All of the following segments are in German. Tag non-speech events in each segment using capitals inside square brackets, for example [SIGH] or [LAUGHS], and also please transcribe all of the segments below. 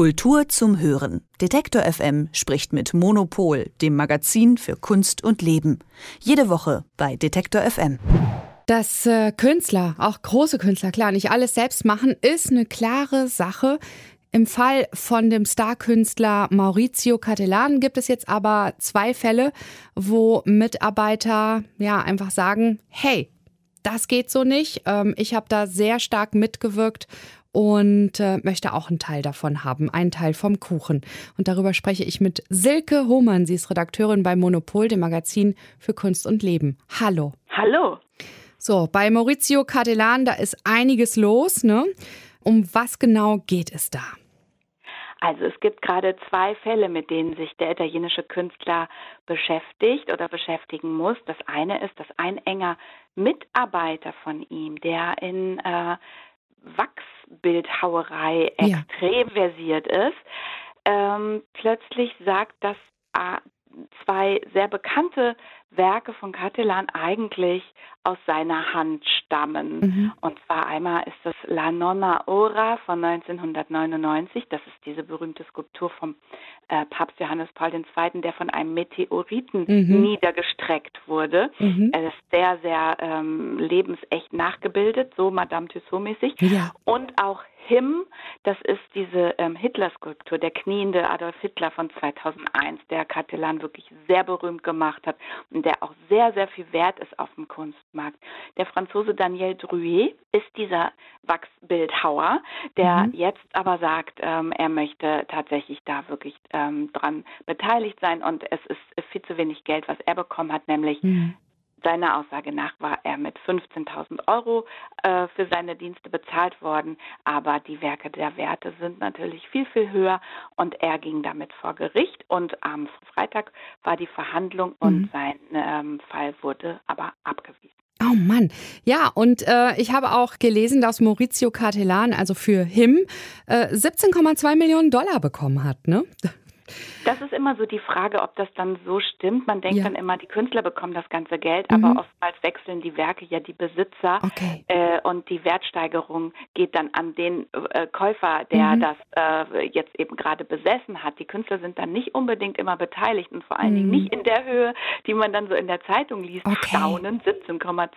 Kultur zum Hören. Detektor FM spricht mit Monopol, dem Magazin für Kunst und Leben. Jede Woche bei Detektor FM. Dass äh, Künstler, auch große Künstler, klar, nicht alles selbst machen, ist eine klare Sache. Im Fall von dem Starkünstler Maurizio Cattelan gibt es jetzt aber zwei Fälle, wo Mitarbeiter ja einfach sagen, hey, das geht so nicht. Ähm, ich habe da sehr stark mitgewirkt und äh, möchte auch einen Teil davon haben, einen Teil vom Kuchen. Und darüber spreche ich mit Silke Hohmann. Sie ist Redakteurin bei Monopol, dem Magazin für Kunst und Leben. Hallo. Hallo. So, bei Maurizio Cardelan, da ist einiges los. Ne? Um was genau geht es da? Also es gibt gerade zwei Fälle, mit denen sich der italienische Künstler beschäftigt oder beschäftigen muss. Das eine ist, dass ein enger Mitarbeiter von ihm, der in äh, Wachsbildhauerei extrem ja. versiert ist, ähm, plötzlich sagt, dass äh, zwei sehr bekannte Werke von Catalan eigentlich aus seiner Hand stammen. Mhm. Und zwar einmal ist das La Nonna Ora von 1999. Das ist diese berühmte Skulptur vom äh, Papst Johannes Paul II., der von einem Meteoriten mhm. niedergestreckt wurde. Mhm. Er ist sehr, sehr ähm, lebensecht nachgebildet, so Madame Tussaud-mäßig. Ja. Und auch Him, das ist diese ähm, Hitler-Skulptur, der kniende Adolf Hitler von 2001, der Catalan wirklich sehr berühmt gemacht hat und der auch sehr, sehr viel wert ist auf dem Kunstmarkt. Der Franzose Daniel Druet ist dieser Wachsbildhauer, der mhm. jetzt aber sagt, ähm, er möchte tatsächlich da wirklich ähm, dran beteiligt sein und es ist viel zu wenig Geld, was er bekommen hat, nämlich mhm. Seiner Aussage nach war er mit 15.000 Euro äh, für seine Dienste bezahlt worden, aber die Werke der Werte sind natürlich viel, viel höher und er ging damit vor Gericht und am Freitag war die Verhandlung und mhm. sein ähm, Fall wurde aber abgewiesen. Oh Mann. Ja, und äh, ich habe auch gelesen, dass Maurizio Cartelan, also für HIM, äh, 17,2 Millionen Dollar bekommen hat, ne? Das ist immer so die Frage, ob das dann so stimmt. Man denkt ja. dann immer, die Künstler bekommen das ganze Geld, mhm. aber oftmals wechseln die Werke ja die Besitzer okay. äh, und die Wertsteigerung geht dann an den äh, Käufer, der mhm. das äh, jetzt eben gerade besessen hat. Die Künstler sind dann nicht unbedingt immer beteiligt und vor allen mhm. Dingen nicht in der Höhe, die man dann so in der Zeitung liest. Okay. Staunen, 17,2.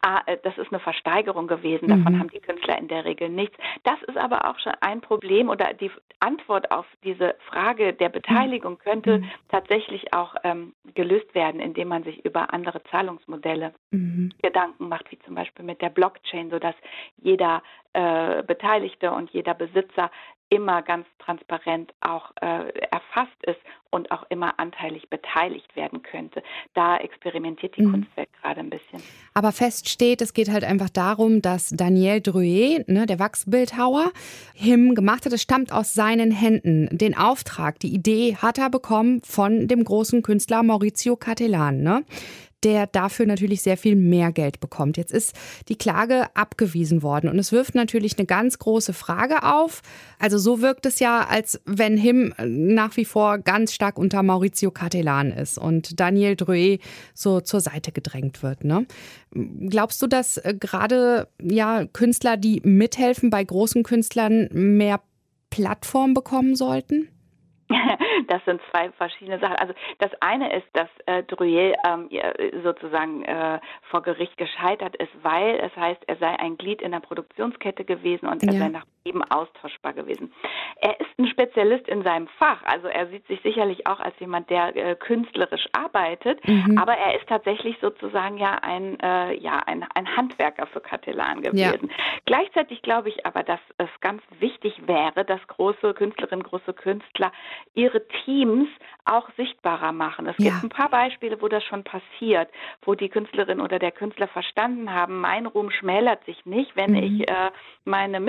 Ah, äh, das ist eine Versteigerung gewesen. Davon mhm. haben die Künstler in der Regel nichts. Das ist aber auch schon ein Problem oder die Antwort auf diese Frage der Beteiligung könnte mhm. tatsächlich auch ähm, gelöst werden, indem man sich über andere Zahlungsmodelle mhm. Gedanken macht, wie zum Beispiel mit der Blockchain, sodass jeder äh, Beteiligte und jeder Besitzer immer ganz transparent auch äh, erfasst ist und auch immer anteilig beteiligt werden könnte. Da experimentiert die mhm. Kunstwelt gerade ein bisschen. Aber fest steht, es geht halt einfach darum, dass Daniel Druet, ne, der Wachsbildhauer, Him gemacht hat. Es stammt aus seinen Händen. Den Auftrag, die Idee hat er bekommen von dem großen Künstler Maurizio Cattelan. Ne? Der dafür natürlich sehr viel mehr Geld bekommt. Jetzt ist die Klage abgewiesen worden und es wirft natürlich eine ganz große Frage auf. Also so wirkt es ja, als wenn Him nach wie vor ganz stark unter Maurizio Cattelan ist und Daniel Druet so zur Seite gedrängt wird. Ne? Glaubst du, dass äh, gerade ja Künstler, die mithelfen bei großen Künstlern, mehr Plattform bekommen sollten? [LAUGHS] das sind zwei verschiedene Sachen. Also das eine ist, dass äh, Druyel ähm, sozusagen äh, vor Gericht gescheitert ist, weil es heißt, er sei ein Glied in der Produktionskette gewesen und er ja. sei nach eben austauschbar gewesen. Er ist ein Spezialist in seinem Fach, also er sieht sich sicherlich auch als jemand, der äh, künstlerisch arbeitet, mhm. aber er ist tatsächlich sozusagen ja ein, äh, ja, ein, ein Handwerker für Katelan gewesen. Ja. Gleichzeitig glaube ich aber, dass es ganz wichtig wäre, dass große Künstlerinnen, große Künstler ihre Teams auch sichtbarer machen. Es ja. gibt ein paar Beispiele, wo das schon passiert, wo die Künstlerin oder der Künstler verstanden haben, mein Ruhm schmälert sich nicht, wenn mhm. ich äh, meine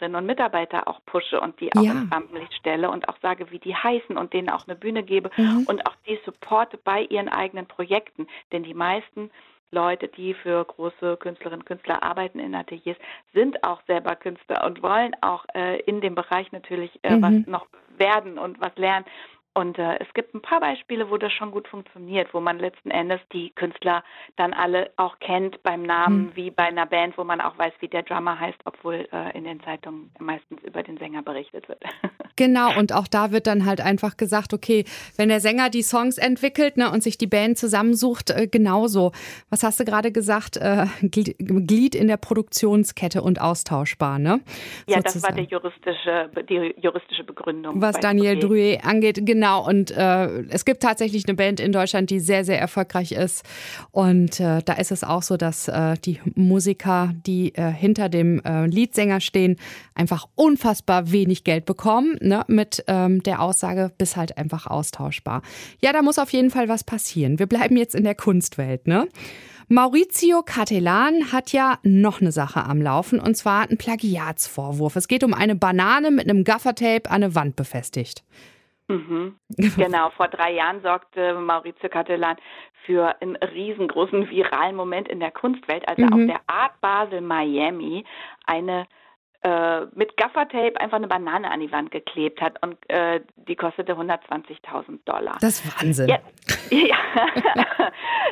Mitarbeiterinnen und Mitarbeiter auch pushe und die auch ja. ins Rampenlicht stelle und auch sage, wie die heißen und denen auch eine Bühne gebe mhm. und auch die supporte bei ihren eigenen Projekten. Denn die meisten Leute, die für große Künstlerinnen und Künstler arbeiten in Ateliers, sind auch selber Künstler und wollen auch äh, in dem Bereich natürlich äh, mhm. was noch werden und was lernen. Und äh, es gibt ein paar Beispiele, wo das schon gut funktioniert, wo man letzten Endes die Künstler dann alle auch kennt beim Namen, mhm. wie bei einer Band, wo man auch weiß, wie der Drummer heißt, obwohl äh, in den Zeitungen meistens über den Sänger berichtet wird. [LAUGHS] Genau, und auch da wird dann halt einfach gesagt, okay, wenn der Sänger die Songs entwickelt ne, und sich die Band zusammensucht, äh, genauso. Was hast du gerade gesagt? Äh, Glied in der Produktionskette und austauschbar, ne? Ja, Sozusagen. das war der juristische, die juristische Begründung. Was Daniel Drouet angeht, genau. Und äh, es gibt tatsächlich eine Band in Deutschland, die sehr, sehr erfolgreich ist. Und äh, da ist es auch so, dass äh, die Musiker, die äh, hinter dem äh, Leadsänger stehen, einfach unfassbar wenig Geld bekommen, ne, mit ähm, der Aussage, bis halt einfach austauschbar. Ja, da muss auf jeden Fall was passieren. Wir bleiben jetzt in der Kunstwelt, ne? Maurizio Cattelan hat ja noch eine Sache am Laufen und zwar einen Plagiatsvorwurf. Es geht um eine Banane mit einem Gaffertape an eine Wand befestigt. Mhm. Genau, vor drei Jahren sorgte Maurizio Cattelan für einen riesengroßen viralen Moment in der Kunstwelt, als er mhm. auf der Art Basel Miami eine äh, mit Gaffertape einfach eine Banane an die Wand geklebt hat und äh, die kostete 120.000 Dollar. Das ist Wahnsinn. Ja, [LAUGHS] ja.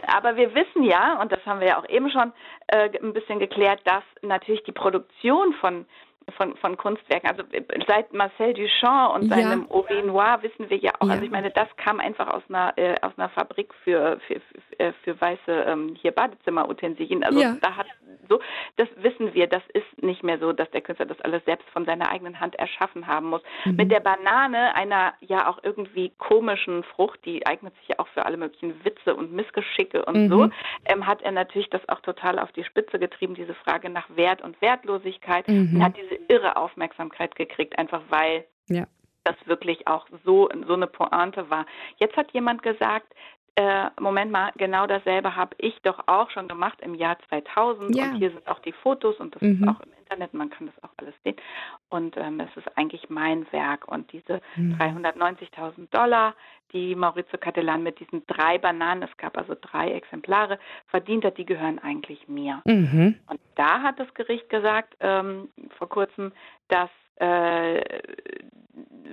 aber wir wissen ja, und das haben wir ja auch eben schon äh, ein bisschen geklärt, dass natürlich die Produktion von von, von Kunstwerken. Also seit Marcel Duchamp und seinem ja. Ori Noir wissen wir ja auch. Also ja. Also ich meine, das kam einfach aus einer äh, aus einer Fabrik für für, für, äh, für weiße ähm, hier Badezimmerutensilien. Also ja. da hat so, das wissen wir. Das ist nicht mehr so, dass der Künstler das alles selbst von seiner eigenen Hand erschaffen haben muss. Mhm. Mit der Banane, einer ja auch irgendwie komischen Frucht, die eignet sich ja auch für alle möglichen Witze und Missgeschicke und mhm. so, ähm, hat er natürlich das auch total auf die Spitze getrieben. Diese Frage nach Wert und Wertlosigkeit. Mhm. Er hat diese irre Aufmerksamkeit gekriegt, einfach weil ja. das wirklich auch so, so eine Pointe war. Jetzt hat jemand gesagt, äh, Moment mal, genau dasselbe habe ich doch auch schon gemacht im Jahr 2000 ja. und hier sind auch die Fotos und das mhm. ist auch im Internet, man kann das auch alles sehen und ähm, es ist eigentlich mein Werk und diese mhm. 390.000 Dollar, die Maurizio Cattelan mit diesen drei Bananen, es gab also drei Exemplare, verdient hat, die gehören eigentlich mir. Mhm. Und da hat das Gericht gesagt ähm, vor kurzem, dass äh,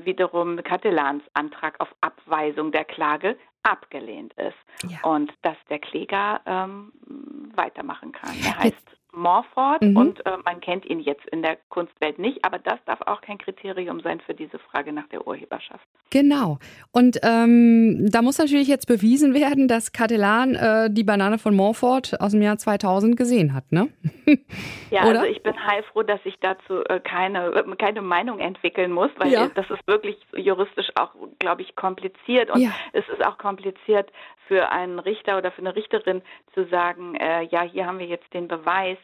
wiederum Catalans Antrag auf Abweisung der Klage abgelehnt ist ja. und dass der Kläger ähm, weitermachen kann. Er heißt Morford mhm. und äh, man kennt ihn jetzt in der Kunstwelt nicht, aber das darf auch kein Kriterium sein für diese Frage nach der Urheberschaft. Genau. Und ähm, da muss natürlich jetzt bewiesen werden, dass Catalan äh, die Banane von Morford aus dem Jahr 2000 gesehen hat, ne? [LAUGHS] ja, Oder? also ich bin heilfroh, dass ich dazu äh, keine, äh, keine Meinung entwickeln muss, weil ja. das ist wirklich juristisch auch, glaube ich, kompliziert und ja. es ist auch kompliziert für einen Richter oder für eine Richterin zu sagen, äh, ja, hier haben wir jetzt den Beweis,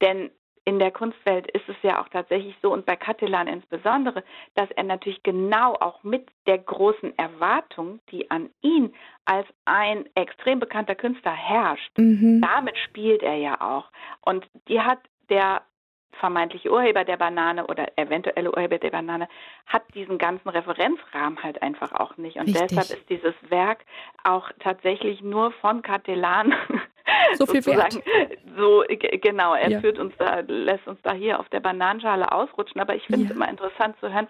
denn in der Kunstwelt ist es ja auch tatsächlich so und bei Catalan insbesondere, dass er natürlich genau auch mit der großen Erwartung, die an ihn als ein extrem bekannter Künstler herrscht, mhm. damit spielt er ja auch. Und die hat der vermeintliche Urheber der Banane oder eventuelle Urheber der Banane hat diesen ganzen Referenzrahmen halt einfach auch nicht. Und Richtig. deshalb ist dieses Werk auch tatsächlich nur von Catalan [LAUGHS] so viel wert. So genau, er ja. führt uns da, lässt uns da hier auf der Bananenschale ausrutschen. Aber ich finde es ja. immer interessant zu hören,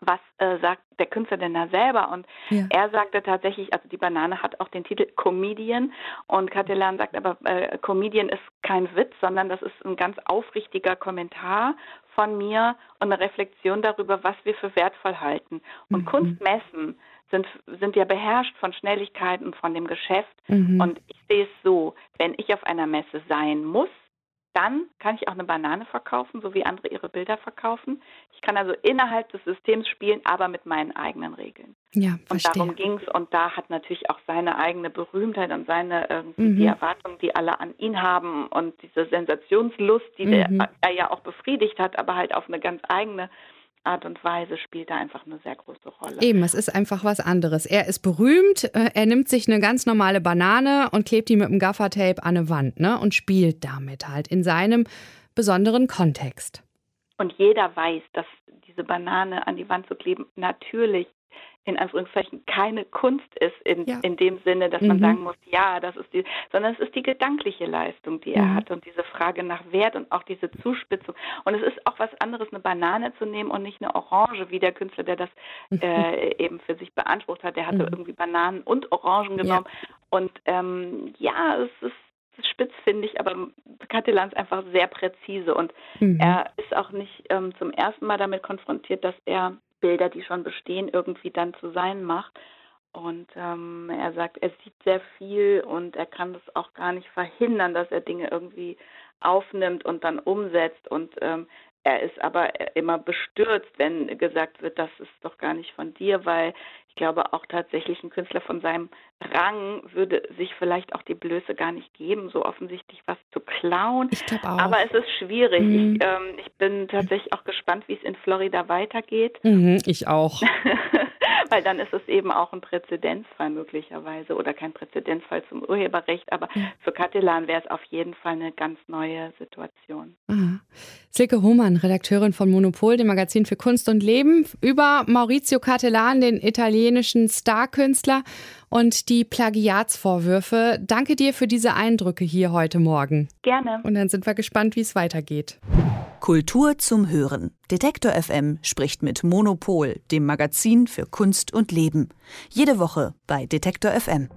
was äh, sagt der Künstler denn da selber? Und ja. er sagte tatsächlich, also die Banane hat auch den Titel Comedian und Catalan sagt aber, äh, Comedian ist kein Witz, sondern das ist ein ganz aufrichtiger Kommentar von mir und eine Reflexion darüber, was wir für wertvoll halten. Und mhm. Kunstmessen sind, sind ja beherrscht von Schnelligkeit und von dem Geschäft. Mhm. Und ich sehe es so, wenn ich auf einer Messe sein muss, dann kann ich auch eine Banane verkaufen, so wie andere ihre Bilder verkaufen. Ich kann also innerhalb des Systems spielen, aber mit meinen eigenen Regeln. Ja, verstehe. Und darum ging es. Und da hat natürlich auch seine eigene Berühmtheit und seine irgendwie mhm. die Erwartungen, die alle an ihn haben und diese Sensationslust, die mhm. der, er ja auch befriedigt hat, aber halt auf eine ganz eigene Art und Weise spielt da einfach eine sehr große Rolle. Eben, es ist einfach was anderes. Er ist berühmt, äh, er nimmt sich eine ganz normale Banane und klebt die mit dem Gaffertape an eine Wand ne, und spielt damit halt in seinem besonderen Kontext. Und jeder weiß, dass diese Banane an die Wand zu kleben natürlich in Anführungszeichen keine Kunst ist in, ja. in dem Sinne, dass mhm. man sagen muss, ja, das ist die, sondern es ist die gedankliche Leistung, die er mhm. hat und diese Frage nach Wert und auch diese Zuspitzung. Und es ist auch was anderes, eine Banane zu nehmen und nicht eine Orange, wie der Künstler, der das [LAUGHS] äh, eben für sich beansprucht hat. Der hatte mhm. irgendwie Bananen und Orangen genommen. Ja. Und ähm, ja, es ist spitz, finde ich, aber Catalan ist einfach sehr präzise und mhm. er ist auch nicht ähm, zum ersten Mal damit konfrontiert, dass er Bilder, die schon bestehen, irgendwie dann zu sein macht. Und ähm, er sagt, er sieht sehr viel und er kann das auch gar nicht verhindern, dass er Dinge irgendwie aufnimmt und dann umsetzt. Und ähm, er ist aber immer bestürzt, wenn gesagt wird, das ist doch gar nicht von dir, weil ich glaube auch tatsächlich ein Künstler von seinem Rang würde sich vielleicht auch die Blöße gar nicht geben, so offensichtlich was zu klauen. Ich glaube auch. Aber es ist schwierig. Mhm. Ich, ähm, ich, bin tatsächlich auch gespannt, wie es in Florida weitergeht. Mhm, ich auch. [LAUGHS] weil dann ist es eben auch ein Präzedenzfall möglicherweise oder kein Präzedenzfall zum Urheberrecht, aber für Catalan wäre es auf jeden Fall eine ganz neue Situation. Aha. Silke Hohmann, Redakteurin von Monopol, dem Magazin für Kunst und Leben, über Maurizio Cattelan, den italienischen Starkünstler und die Plagiatsvorwürfe. Danke dir für diese Eindrücke hier heute Morgen. Gerne. Und dann sind wir gespannt, wie es weitergeht. Kultur zum Hören. Detektor FM spricht mit Monopol, dem Magazin für Kunst und Leben. Jede Woche bei Detektor FM.